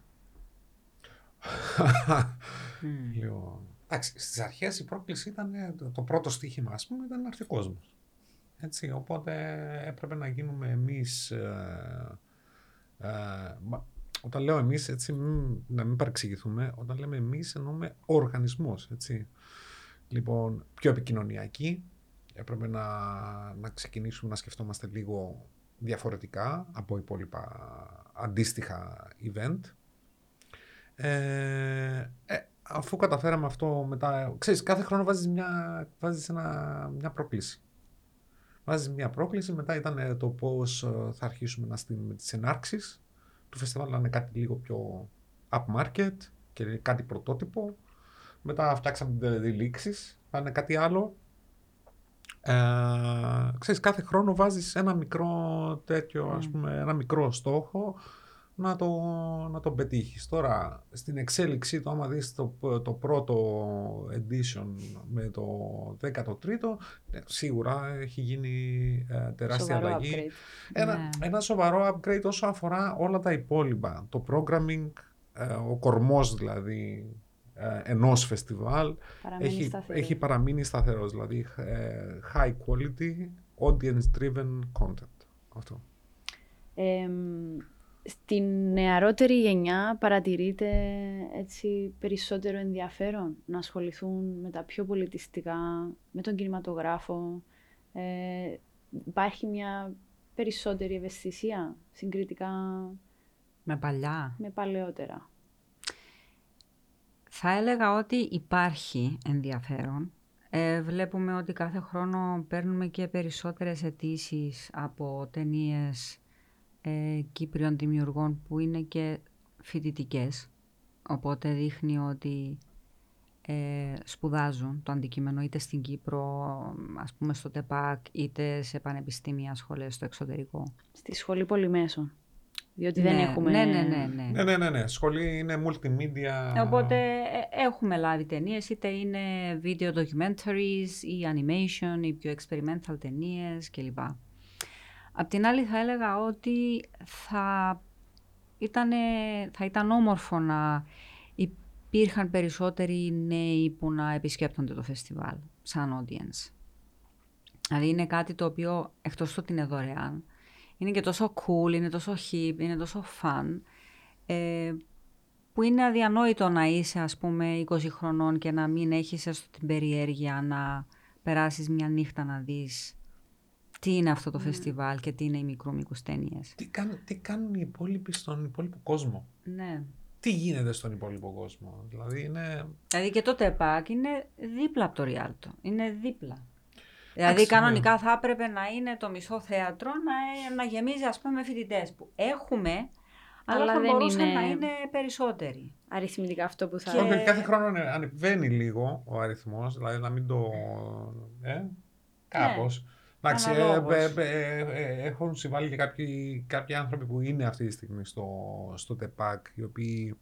Μμ. Λίγο. Εντάξει, στις αρχές η πρόκληση ήταν ε, το, το πρώτο στοίχημα, ας πούμε, ήταν να έρθει ο κόσμος. Έτσι, οπότε έπρεπε να γίνουμε εμείς... ε, ε, μα- όταν λέω εμείς, έτσι, μη- να μην παρεξηγηθούμε, όταν λέμε εμείς εννοούμε ο οργανισμός, έτσι. Λοιπόν, πιο επικοινωνιακή, έπρεπε να, να ξεκινήσουμε να σκεφτόμαστε λίγο διαφορετικά από υπόλοιπα αντίστοιχα event. Ε, ε, αφού καταφέραμε αυτό μετά, ξέρεις, κάθε χρόνο βάζεις μια, βάζεις ένα, μια πρόκληση. Βάζεις μια πρόκληση, μετά ήταν ε, το πώς ε, θα αρχίσουμε να στείλουμε τις ενάρξεις του φεστιβάλ να είναι κάτι λίγο πιο upmarket και κάτι πρωτότυπο. Μετά φτιάξαμε τις δηλήξεις, θα είναι κάτι άλλο. Ε, ξέρεις, κάθε χρόνο βάζεις ένα μικρό τέτοιο, ας Mm. πούμε, ένα μικρό στόχο να το, να το πετύχεις. Τώρα, στην εξέλιξή του, άμα δεις το, το πρώτο edition με το 13ο, ε, σίγουρα έχει γίνει ε, τεράστια Σοβαρό αλλαγή. upgrade. Ένα, Ναι. ένα σοβαρό upgrade όσο αφορά όλα τα υπόλοιπα. Το programming, ε, ο κορμός δηλαδή ε, ενός φεστιβάλ Παραμένει έχει, σταθερό. έχει παραμείνει σταθερός. Δηλαδή ε, high quality, audience driven content. Αυτό. Εμ, στην νεαρότερη γενιά παρατηρείτε έτσι περισσότερο ενδιαφέρον να ασχοληθούν με τα πιο πολιτιστικά, με τον κινηματογράφο. Ε, υπάρχει μια περισσότερη ευαισθησία συγκριτικά Με παλιά. με παλαιότερα. Θα έλεγα ότι υπάρχει ενδιαφέρον. Ε, βλέπουμε ότι κάθε χρόνο παίρνουμε και περισσότερες αιτήσεις από ταινίες ε, Κύπριων δημιουργών που είναι και φοιτητικές. Οπότε δείχνει ότι ε, σπουδάζουν το αντικείμενο είτε στην Κύπρο, ας πούμε στο ΤΕΠΑΚ, είτε σε πανεπιστήμια σχολές στο εξωτερικό. Στη σχολή πολυμέσων. Διότι δεν Ναι, έχουμε... Ναι, ναι, ναι. ναι. Ναι, ναι, ναι, ναι. Σχολή είναι multimedia. Οπότε ε, έχουμε λάβει ταινίες, είτε είναι video documentaries ή animation ή πιο experimental ταινίες κλπ. Απ' την άλλη θα έλεγα ότι θα ήταν, θα ήταν όμορφο να υπήρχαν περισσότεροι νέοι που να επισκέπτονται το φεστιβάλ σαν audience. Δηλαδή είναι κάτι το οποίο εκτός του ότι είναι δωρεάν, είναι και τόσο cool, είναι τόσο hip, είναι τόσο fun, ε, που είναι αδιανόητο να είσαι ας πούμε 20 χρονών και να μην έχεις έστω την περιέργεια να περάσεις μια νύχτα να δεις τι είναι αυτό το φεστιβάλ και τι είναι οι μικρού μήκους ταινίες. Τι, κάνουν, τι κάνουν οι υπόλοιποι στον υπόλοιπο κόσμο; Ναι. Τι γίνεται στον υπόλοιπο κόσμο; Δηλαδή είναι... Δηλαδή και το ΤΕΠΑΚ είναι δίπλα από το Ριάλτο. Είναι δίπλα. Δηλαδή Εντάξει, ναι. κανονικά θα έπρεπε να είναι το μισό θέατρο να, να γεμίζει ας πούμε με φοιτητές που έχουμε, αλλά, Αλλά θα δεν μπορούσαν είναι- να είναι περισσότεροι. Αριθμητικά αυτό που θα... Και- Όχι, κάθε χρόνο ανε- ανεβαίνει λίγο ο αριθμός, δηλαδή να μην το... Ε, κάπως. Εντάξει, ε, αναλόγως. ε, ε, ε, έχουν συμβάλει και κάποιοι, κάποιοι άνθρωποι που είναι αυτή τη στιγμή στο, στο ΤΕΠΑΚ, οι οποίοι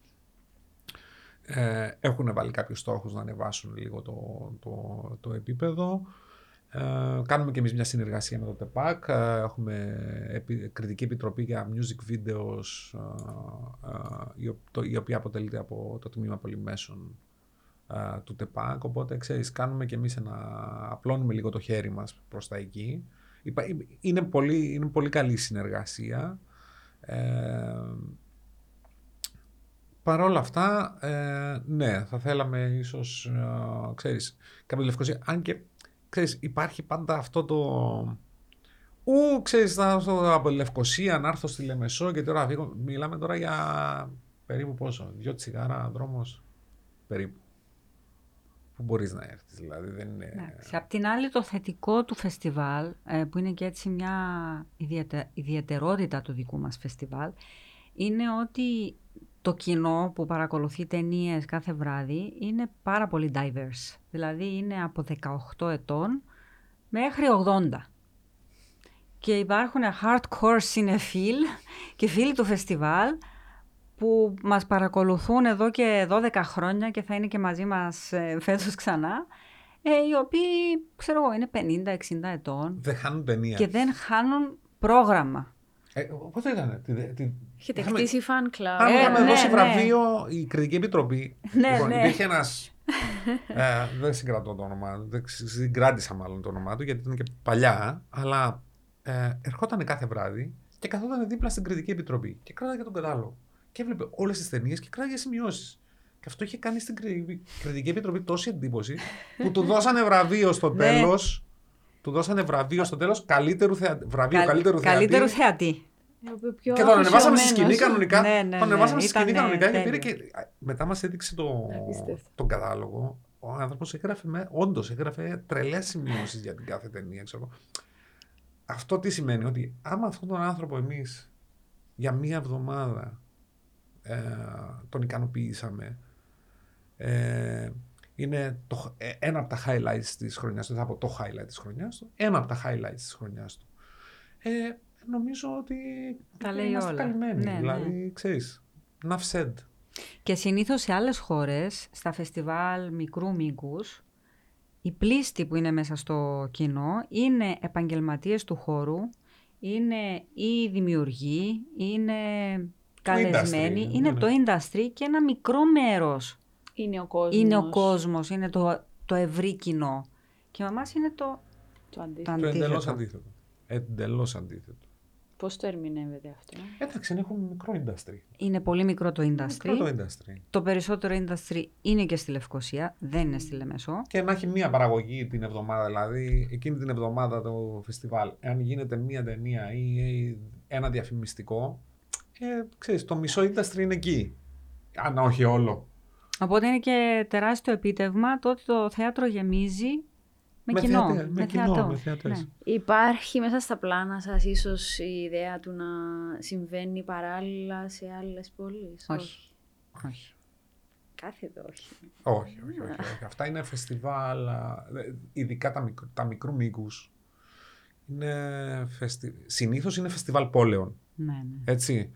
ε, έχουν βάλει κάποιους στόχους να ανεβάσουν λίγο το, το, το επίπεδο. Ε, κάνουμε και εμείς μια συνεργασία με το ΤΕΠΑΚ. Ε, έχουμε επι, κριτική επιτροπή για music videos, ε, ε, η, ο- το- η οποία αποτελείται από το τμήμα πολυμέσων ε, του ΤΕΠΑΚ. Οπότε, ξέρεις, κάνουμε και εμείς ένα... απλώνουμε λίγο το χέρι μας προς τα εκεί. Υπά- Είναι πολύ, είναι πολύ καλή συνεργασία. Ε, Παρ' όλα αυτά, ε, ναι, θα θέλαμε ίσως, ε, ξέρεις, κάποια Λευκοσία. Αν και, ξέρεις, υπάρχει πάντα αυτό το... Ού, ξέρεις, θα έρθω από Λευκοσία να έρθω στη Λεμεσό και τώρα φύγω. Μιλάμε τώρα για περίπου πόσο, δυο τσιγάρα δρόμος, περίπου. Πού μπορείς να έρθεις, δηλαδή δεν είναι... Εντάξει. Απ' την άλλη το θετικό του φεστιβάλ, ε, που είναι και έτσι μια ιδιαιτε- ιδιαιτερότητα του δικού μας φεστιβάλ, είναι ότι το κοινό που παρακολουθεί ταινίες κάθε βράδυ είναι πάρα πολύ diverse. Δηλαδή είναι από 18 ετών μέχρι 80. Και υπάρχουν hardcore cinefil και φίλοι του φεστιβάλ που μας παρακολουθούν εδώ και 12 χρόνια και θα είναι και μαζί μας ε, φέτος ξανά, ε, οι οποίοι, ξέρω εγώ, είναι 50-60 ετών Δεν χάνουν ταινία. και δεν χάνουν πρόγραμμα. Ε, πότε ήταν, τη, τη, Έχετε είχαμε- χτίσει fan club. Αν Ε, είχαμε ναι, δώσει ναι. βραβείο η κριτική επιτροπή. Ναι, λοιπόν, ναι. Υπήρχε ένα. [laughs] ε, δεν συγκρατώ το όνομα. Δεν ξ- συγκράτησα μάλλον το όνομά του γιατί ήταν και παλιά. Αλλά ε, ερχόταν κάθε βράδυ και καθόταν δίπλα στην κριτική επιτροπή και κράταγε τον κατάλογο. Και έβλεπε όλες τις ταινίες και κράταγε σημειώσεις. Και αυτό είχε κάνει στην κριτική κριτική επιτροπή τόση εντύπωση που του δώσανε βραβείο στο [laughs] Ναι. τέλος. Του δώσανε βραβείο στο τέλος καλύτερου θεατή. Βραβείο Καλ- καλύτερου θεατή. καλύτερου θεατή. Πιο Και τον ανεβάσαμε στη σκηνή αφοσιωμένος. κανονικά. Ναι, ναι, τον ναι, ανεβάσαμε στη σκηνή ήτανε κανονικά και τέλειο. πήρε και. Μετά μας έδειξε το, Απίστευτο. τον κατάλογο. Ο άνθρωπος έγραφε, με, όντως έγραφε τρελές σημειώσεις για την κάθε ταινία. Ξέρω. Αυτό τι σημαίνει, ότι άμα αυτόν τον άνθρωπο εμείς για μία εβδομάδα ε, τον ικανοποιήσαμε, ε, είναι το, ε, ένα από τα highlights της χρονιάς του, δεν θα πω το highlight της χρονιάς του, ένα από τα highlights της χρονιάς του. Ε, νομίζω ότι Τα λέει είμαστε όλα. καλυμμένοι. Ναι, ναι. δηλαδή, ξέρεις, enough said. Και συνήθως σε άλλες χώρες, στα φεστιβάλ μικρού μήκους, οι πλήστοι που είναι μέσα στο κοινό είναι επαγγελματίες του χώρου, είναι ή δημιουργοί, είναι καλεσμένοι, industry, είναι ναι, το industry και ένα μικρό μέρος Είναι ο κόσμος. είναι ο κόσμος, είναι το, το ευρύ κοινό. Και με εμάς είναι το, Το αντίθετο. το Το αντίθετο. εντελώς αντίθετο. Εντελώς αντίθετο. Πώς το ερμηνεύετε αυτό; Εντάξει, έχουμε μικρό industry. Είναι πολύ μικρό το industry. Μικρό το industry. Το περισσότερο industry είναι και στη Λευκοσία, δεν είναι στη Λεμεσό. Και να έχει μία παραγωγή την εβδομάδα, δηλαδή εκείνη την εβδομάδα το φεστιβάλ. Εάν γίνεται μία ταινία ή, ή ένα διαφημιστικό, ε, ξέρεις, το μισό industry είναι εκεί. Αν όχι όλο. Οπότε είναι και τεράστιο επίτευγμα το ότι το θέατρο γεμίζει με, κοινό. θεατές, με κοινό, θεατό. με θεατές. Ναι. Υπάρχει μέσα στα πλάνα σας ίσως η ιδέα του να συμβαίνει παράλληλα σε άλλες πόλεις; Όχι. Όχι. Κάθετο όχι. Όχι, όχι, όχι, όχι. [laughs] Αυτά είναι φεστιβάλ, α, ε, ειδικά τα, μικρο, τα μικρού μήκους. Είναι φεστι... Συνήθως είναι φεστιβάλ πόλεων. Ναι, ναι. Έτσι.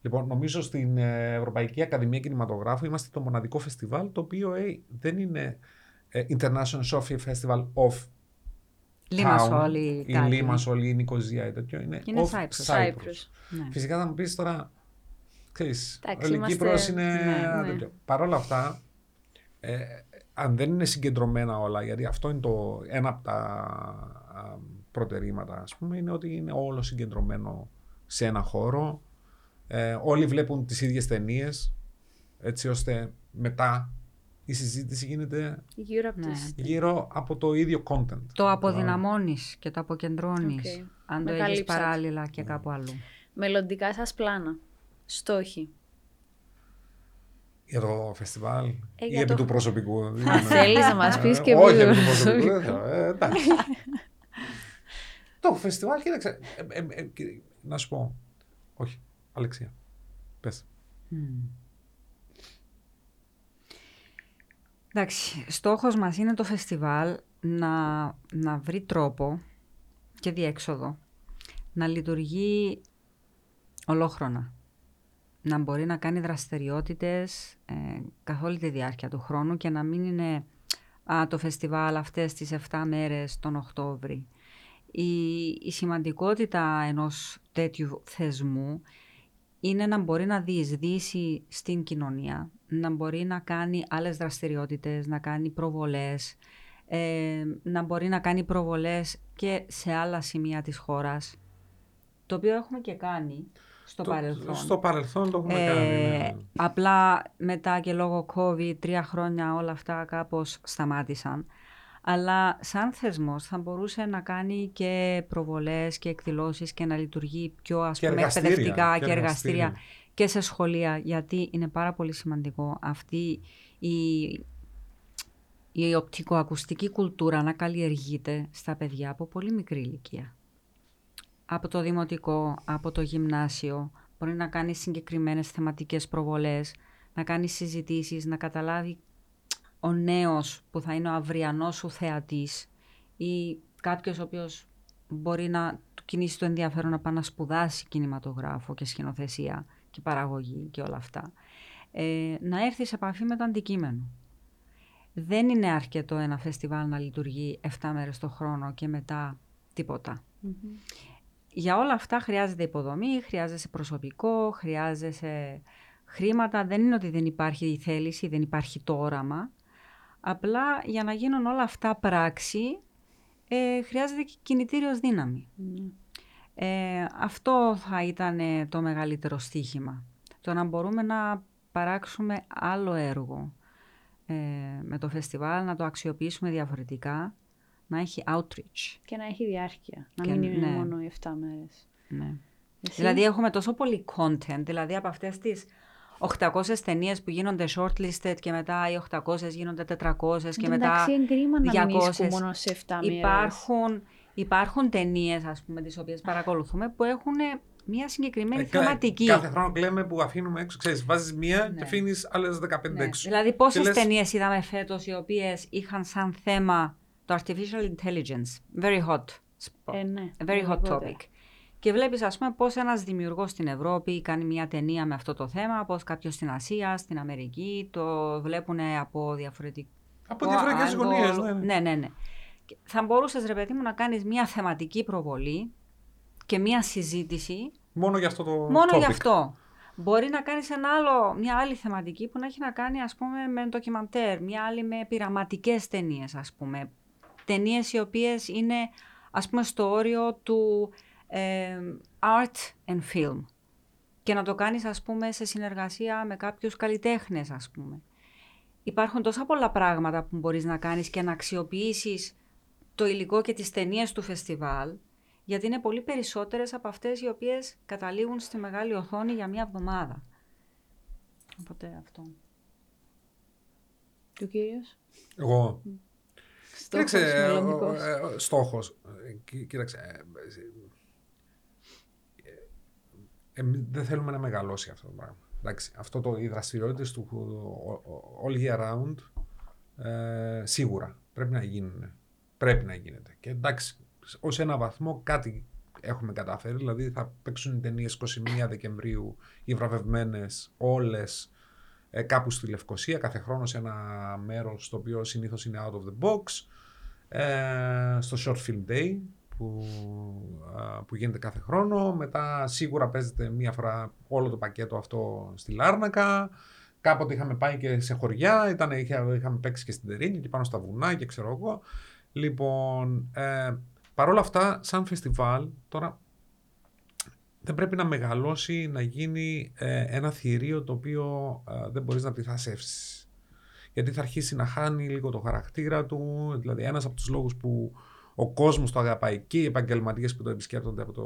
Λοιπόν, νομίζω στην ε, Ευρωπαϊκή Ακαδημία Κινηματογράφου είμαστε το μοναδικό φεστιβάλ το οποίο ε, δεν είναι ε, International Sofia Festival of Λίμασόλ ή ή κάτι. Λίμασόλ ή Νικοζία ή τέτοιο. Είναι, Είναι of Cyprus. Cyprus. Ναι. Φυσικά θα μου πεις τώρα, ξέρεις, Εντάξει, η είμαστε- Κύπρος είναι ναι, ναι. τέτοιο. Παρ' όλα αυτά, ε, αν δεν είναι συγκεντρωμένα όλα, γιατί αυτό είναι το ένα από τα α, προτερήματα, ας πούμε, είναι ότι είναι όλο συγκεντρωμένο σε ένα χώρο. Ε, όλοι βλέπουν τις ίδιες ταινίες, έτσι ώστε μετά η συζήτηση γίνεται Γύρω από Ναι. τις... γύρω από το ίδιο content. Το αποδυναμώνεις και το αποκεντρώνεις. Οκ. Αν το Με έχεις καλύψατε. παράλληλα και κάπου αλλού. Μελλοντικά σας πλάνα. Στόχοι. Για το φεστιβάλ Ε, ή για επί το- του προσωπικού. Αν θέλεις να μας πεις και Όχι επί επί του του προσωπικού. προσωπικού. δεν θέλω. Ε, εντάξει. [laughs] Το φεστιβάλ, κοίταξε. Ε, ε, ε, κοί- Να σου πω. Όχι. Αλεξία. Πες. Μμμ. Εντάξει, στόχος μας είναι το φεστιβάλ να, να βρει τρόπο και διέξοδο να λειτουργεί ολόχρονα. Να μπορεί να κάνει δραστηριότητες ε, καθ' όλη τη διάρκεια του χρόνου και να μην είναι α, το φεστιβάλ αυτές τις 7 μέρες τον Οκτώβρη. Η, η σημαντικότητα ενός τέτοιου θεσμού είναι να μπορεί να διεισδύσει στην κοινωνία, να μπορεί να κάνει άλλες δραστηριότητες, να κάνει προβολές, ε, να μπορεί να κάνει προβολές και σε άλλα σημεία της χώρας, το οποίο έχουμε και κάνει στο Το- παρελθόν. Στο παρελθόν το έχουμε Ε, κάνει. ναι. Απλά μετά και λόγω COVID, τρία χρόνια όλα αυτά κάπως σταμάτησαν. Αλλά σαν θεσμός θα μπορούσε να κάνει και προβολές και εκδηλώσεις και να λειτουργεί πιο ας Και πούμε εργαστήρια, εκπαιδευτικά και και εργαστήρια εργαστήρια. και σε σχολεία γιατί είναι πάρα πολύ σημαντικό αυτή η, η οπτικοακουστική κουλτούρα να καλλιεργείται στα παιδιά από πολύ μικρή ηλικία. Από το δημοτικό, από το γυμνάσιο, μπορεί να κάνει συγκεκριμένες θεματικές προβολές, να κάνει συζητήσεις, να καταλάβει ο νέος που θα είναι ο αυριανός σου θεατής ή κάποιος ο οποίος μπορεί να του κινήσει το ενδιαφέρον να πάει να σπουδάσει κινηματογράφο και σκηνοθεσία και παραγωγή και όλα αυτά. Ε, να έρθει σε επαφή με το αντικείμενο. Δεν είναι αρκετό ένα φεστιβάλ να λειτουργεί 7 μέρες το χρόνο και μετά τίποτα. Για όλα αυτά χρειάζεται υποδομή, χρειάζεσαι προσωπικό, χρειάζεσαι χρήματα. Δεν είναι ότι δεν υπάρχει η θέληση, δεν υπάρχει το όραμα. Απλά για να γίνουν όλα αυτά πράξη ε, χρειάζεται και κινητήριος δύναμη. Ναι. Ε, αυτό θα ήταν ε, το μεγαλύτερο στίχημα. Το να μπορούμε να παράξουμε άλλο έργο ε, με το φεστιβάλ, να το αξιοποιήσουμε διαφορετικά, να έχει outreach. Και να έχει διάρκεια. Να Και μην είναι ναι. μόνο οι 7 μέρες. Ναι. Εσύ; Δηλαδή έχουμε τόσο πολύ content, δηλαδή από αυτές τις 800 ταινίες που γίνονται shortlisted και μετά οι 800 γίνονται 400 και μετά Εντάξει, είναι κρίμα να μην 200. ίσκουν μόνο σε 7 μέρες. υπάρχουν, υπάρχουν ταινίες, ας πούμε, τις οποίες παρακολουθούμε που έχουν μια συγκεκριμένη Ε, κα- θεματική. Κάθε χρόνο κλαίμε που αφήνουμε έξω. Ξέρεις, βάζεις μία και Ναι. αφήνεις άλλες 15 Ναι. έξω. Δηλαδή πόσες Και λες- ταινίες είδαμε φέτος οι οποίες είχαν σαν θέμα το artificial intelligence. Very hot. spot. Ε, ναι, A very hot οπωσδήποτε. topic. Και βλέπεις ας πούμε πώς ένας δημιουργός στην Ευρώπη κάνει μια ταινία με αυτό το θέμα, πώς κάποιος στην Ασία, στην Αμερική, το βλέπουν από διαφορετικό Από διαφορετικές angle. γωνίες. Ναι, ναι. ναι, ναι, ναι. Και Θα μπορούσες ρε παιδί μου να κάνεις μια θεματική προβολή και μια συζήτηση Μόνο για αυτό το. Μόνο topic. γι' αυτό. Μπορεί να κάνεις ένα άλλο, μια άλλη θεματική που να έχει να κάνει ας πούμε με ντοκιμαντέρ, μια άλλη με πειραματικές ταινίες, ας πούμε. Ταινίες οι οποίες είναι ας πούμε στο όριο του ε, art and film. Και να το κάνεις ας πούμε σε συνεργασία με κάποιους καλλιτέχνες ας πούμε. Υπάρχουν τόσα πολλά πράγματα που μπορείς να κάνεις και να αξιοποιήσεις το υλικό και τις ταινίες του φεστιβάλ, γιατί είναι πολύ περισσότερες από αυτές οι οποίες καταλήγουν στη μεγάλη οθόνη για μια εβδομάδα. Οπότε αυτό. Και ο κύριος; Εγώ. Στόχος Κοίταξε, ε, μελλοντικός. ε, ε, στόχος. Ε, κοί- Κοίταξε. Ε, ε, ε, εμείς δεν θέλουμε να μεγαλώσει αυτό το πράγμα. Εντάξει, αυτό το, οι δραστηριότητες του ο- ο- all year round ε, σίγουρα πρέπει να γίνουν. Πρέπει να γίνεται. Και εντάξει, ως ένα βαθμό κάτι έχουμε καταφέρει. Δηλαδή θα παίξουν οι ταινίες 21 Δεκεμβρίου, οι βραβευμένες όλες ε, κάπου στη Λευκοσία, κάθε χρόνος σε ένα μέρος το οποίο συνήθως είναι out of the box, ε, στο Short Film Day που, α, που γίνεται κάθε χρόνο. Μετά σίγουρα παίζεται μία φορά όλο το πακέτο αυτό στη Λάρνακα. Κάποτε είχαμε πάει και σε χωριά, ήταν, είχα, είχαμε παίξει και στην Τερίνη και πάνω στα βουνά και ξέρω εγώ. Λοιπόν, ε, παρόλα αυτά, σαν φεστιβάλ, τώρα δεν πρέπει να μεγαλώσει, να γίνει ε, ένα θηρίο το οποίο ε, δεν μπορείς να πληθασεύσεις. Γιατί θα αρχίσει να χάνει λίγο το χαρακτήρα του. Δηλαδή, ένας από τους λόγους που ο κόσμος το αγαπάει και οι επαγγελματίες που το επισκέπτονται από το,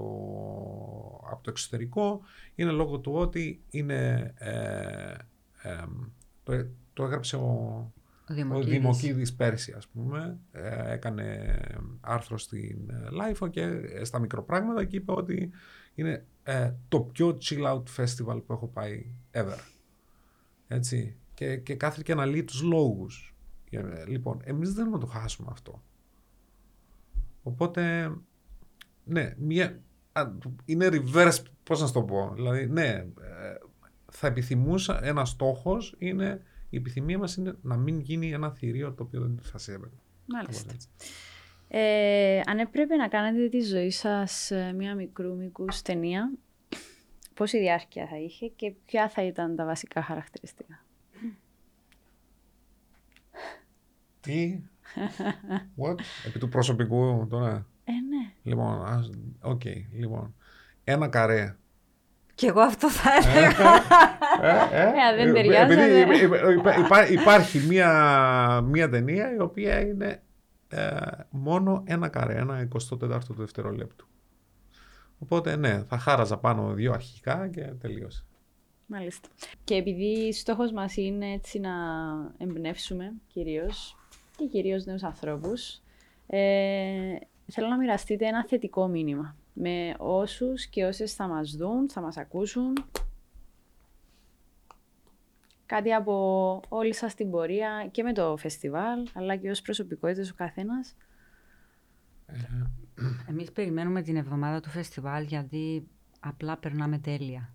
από το εξωτερικό είναι λόγω του ότι είναι, ε, ε, το, το έγραψε ο, Ο ο Δημοκίδης. Δημοκίδης πέρσι, ας πούμε, ε, έκανε άρθρο στην ε, Lifeo και ε, στα μικροπράγματα και είπε ότι είναι ε, το πιο chill out festival που έχω πάει ever. Έτσι. Και, και κάθεται και αναλύει τους λόγους. Ε, Λοιπόν, εμείς δεν θέλουμε να το χάσουμε αυτό. Οπότε, ναι, μια, α, είναι reverse, πώς να σου το πω. Δηλαδή, ναι, ε, θα επιθυμούσα, ένας στόχος είναι, η επιθυμία μας είναι να μην γίνει ένα θηρίο το οποίο δεν θα σέβεται. Μάλιστα. Κάπως έτσι. Ε, αν έπρεπε να κάνετε τη ζωή σας ε, μια μικρού μήκους ταινία, πόση διάρκεια θα είχε και ποια θα ήταν τα βασικά χαρακτηριστικά; Τι, what, επί του προσωπικού τώρα. Ε, ναι. Λοιπόν, ας- οκ, λοιπόν. Ένα καρέ Και εγώ αυτό θα έλεγα. Ε, δεν ταιριάζεται. Επειδή υπά- υπά- υπάρχει μία, μία ταινία η οποία είναι ε, μόνο ένα καρέ, ένα 24ο του δευτερολέπτου. Οπότε ναι, θα χάραζα πάνω δύο αρχικά και τελείωσε. Μάλιστα. Και επειδή στόχος μας είναι έτσι να εμπνεύσουμε κυρίως και κυρίως νέους ανθρώπους, ε, θέλω να μοιραστείτε ένα θετικό μήνυμα με όσους και όσες θα μας δουν, θα μας ακούσουν. Κάτι από όλη σας την πορεία και με το φεστιβάλ, αλλά και ως προσωπικότητες ο καθένας. Εμείς περιμένουμε την εβδομάδα του φεστιβάλ γιατί απλά περνάμε τέλεια.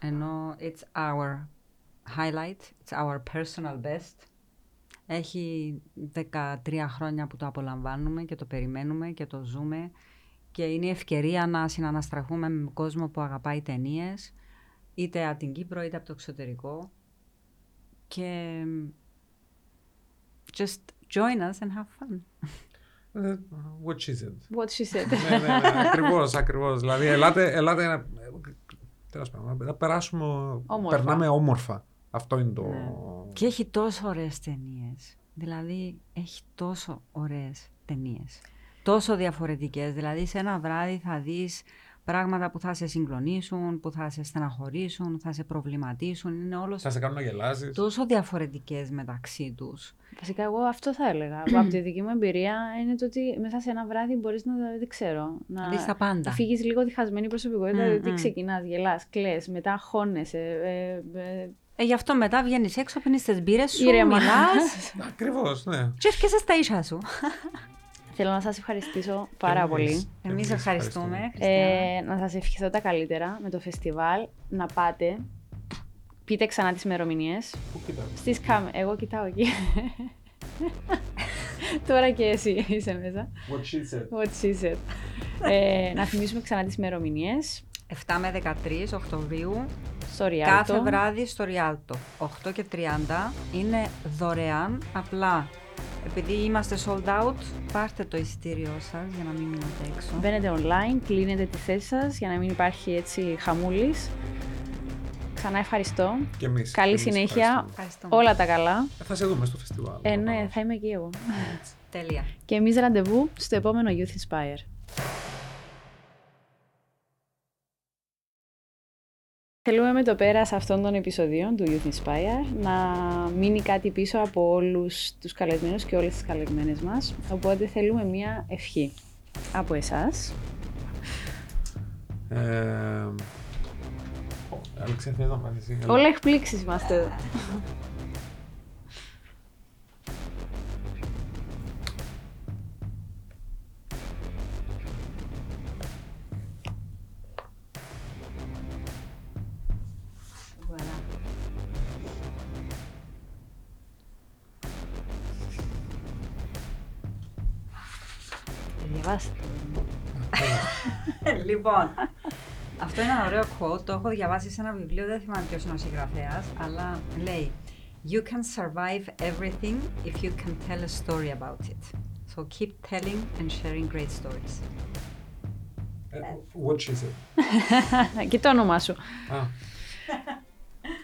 Ενώ it's our highlight, it's our personal best. Έχει 13 χρόνια που το απολαμβάνουμε και το περιμένουμε και το ζούμε και είναι η ευκαιρία να συναναστραφούμε με κόσμο που αγαπάει ταινίες, είτε από την Κύπρο είτε από το εξωτερικό και just join us and have fun. Ε, What she said. What she said. ναι, ναι, ναι, ακριβώς, ακριβώς. Δηλαδή, ελάτε, ελάτε να, τέλος πάντων, να περάσουμε, Όμορφα. περνάμε όμορφα. Αυτό είναι το... Ναι. Και έχει τόσο ωραίες ταινίες. Δηλαδή, έχει τόσο ωραίες ταινίες. Τόσο διαφορετικές. Δηλαδή, σε ένα βράδυ θα δεις πράγματα που θα σε συγκλονίσουν, που θα σε στεναχωρήσουν, θα σε προβληματίσουν. Είναι όλος Θα σε κάνουν να γελάσεις. τόσο διαφορετικές μεταξύ τους. Βασικά, εγώ αυτό θα έλεγα. [clears throat] από τη δική μου εμπειρία είναι το ότι μέσα σε ένα βράδυ μπορείς να, δεν ξέρω, να, δεις τα πάντα. να φύγεις λίγο διχασμένη προσωπικότητα. Μμ, δηλαδή, μμ. ξεκινάς, γελάς, κλε, μετά χώνεσαι. Ε, ε, Ε, γι' αυτό μετά βγαίνεις έξω, παίρνει τις μπύρες σου, ήρεμα. μιλάς [laughs] Ακριβώς, ναι. και έρχεσαι στα ίσα σου. Θέλω να σας ευχαριστήσω πάρα Εμείς. πολύ. Εμείς ευχαριστούμε. Ε, να σας ευχηθώ τα καλύτερα με το φεστιβάλ. Να πάτε. Πείτε ξανά τις ημερομηνίες. Πού κοιτάς. Στις κάμε. Εγώ κοιτάω εκεί. [laughs] Τώρα και εσύ είσαι μέσα. What she said. What she said. ε, να θυμίσουμε ξανά τις ημερομηνίες. 7 με 13 Οκτωβρίου Στο Rialto. Κάθε βράδυ στο Rialto. 8 και 30 είναι δωρεάν. Απλά επειδή είμαστε sold out, πάρτε το εισιτήριό σας για να μην μείνετε έξω. Μπαίνετε online, κλείνετε τη θέση σας για να μην υπάρχει έτσι χαμούλης. Ξανά ευχαριστώ. Και εμείς. Καλή εμείς συνέχεια. ευχαριστούμε. Ευχαριστούμε. Όλα τα καλά. Ε, Θα σε δούμε στο φεστιβάλ. Ε, ναι, θα είμαι εκεί εγώ. Τέλεια. Και εμείς ραντεβού στο επόμενο Youth Inspire. Θέλουμε με το πέρας αυτών των επεισοδίων του Youth Inspire να μείνει κάτι πίσω από όλους τους καλεσμένους και όλες τις καλεσμένες μας. Οπότε θέλουμε μία ευχή από εσάς. Ε, ω, Αλεξία, θες να πας εσύ. έλα. Όλα εκπλήξεις είμαστε εδώ. Διαβάστε. [laughs] λοιπόν, αυτό είναι ένα ωραίο quote. Το έχω διαβάσει σε ένα βιβλίο, δεν θυμάμαι ποιος είναι ο συγγραφέας, αλλά λέει You can survive everything if you can tell a story about it. So keep telling and sharing great stories. Ε, What she said. Και το όνομά σου. Α, [laughs]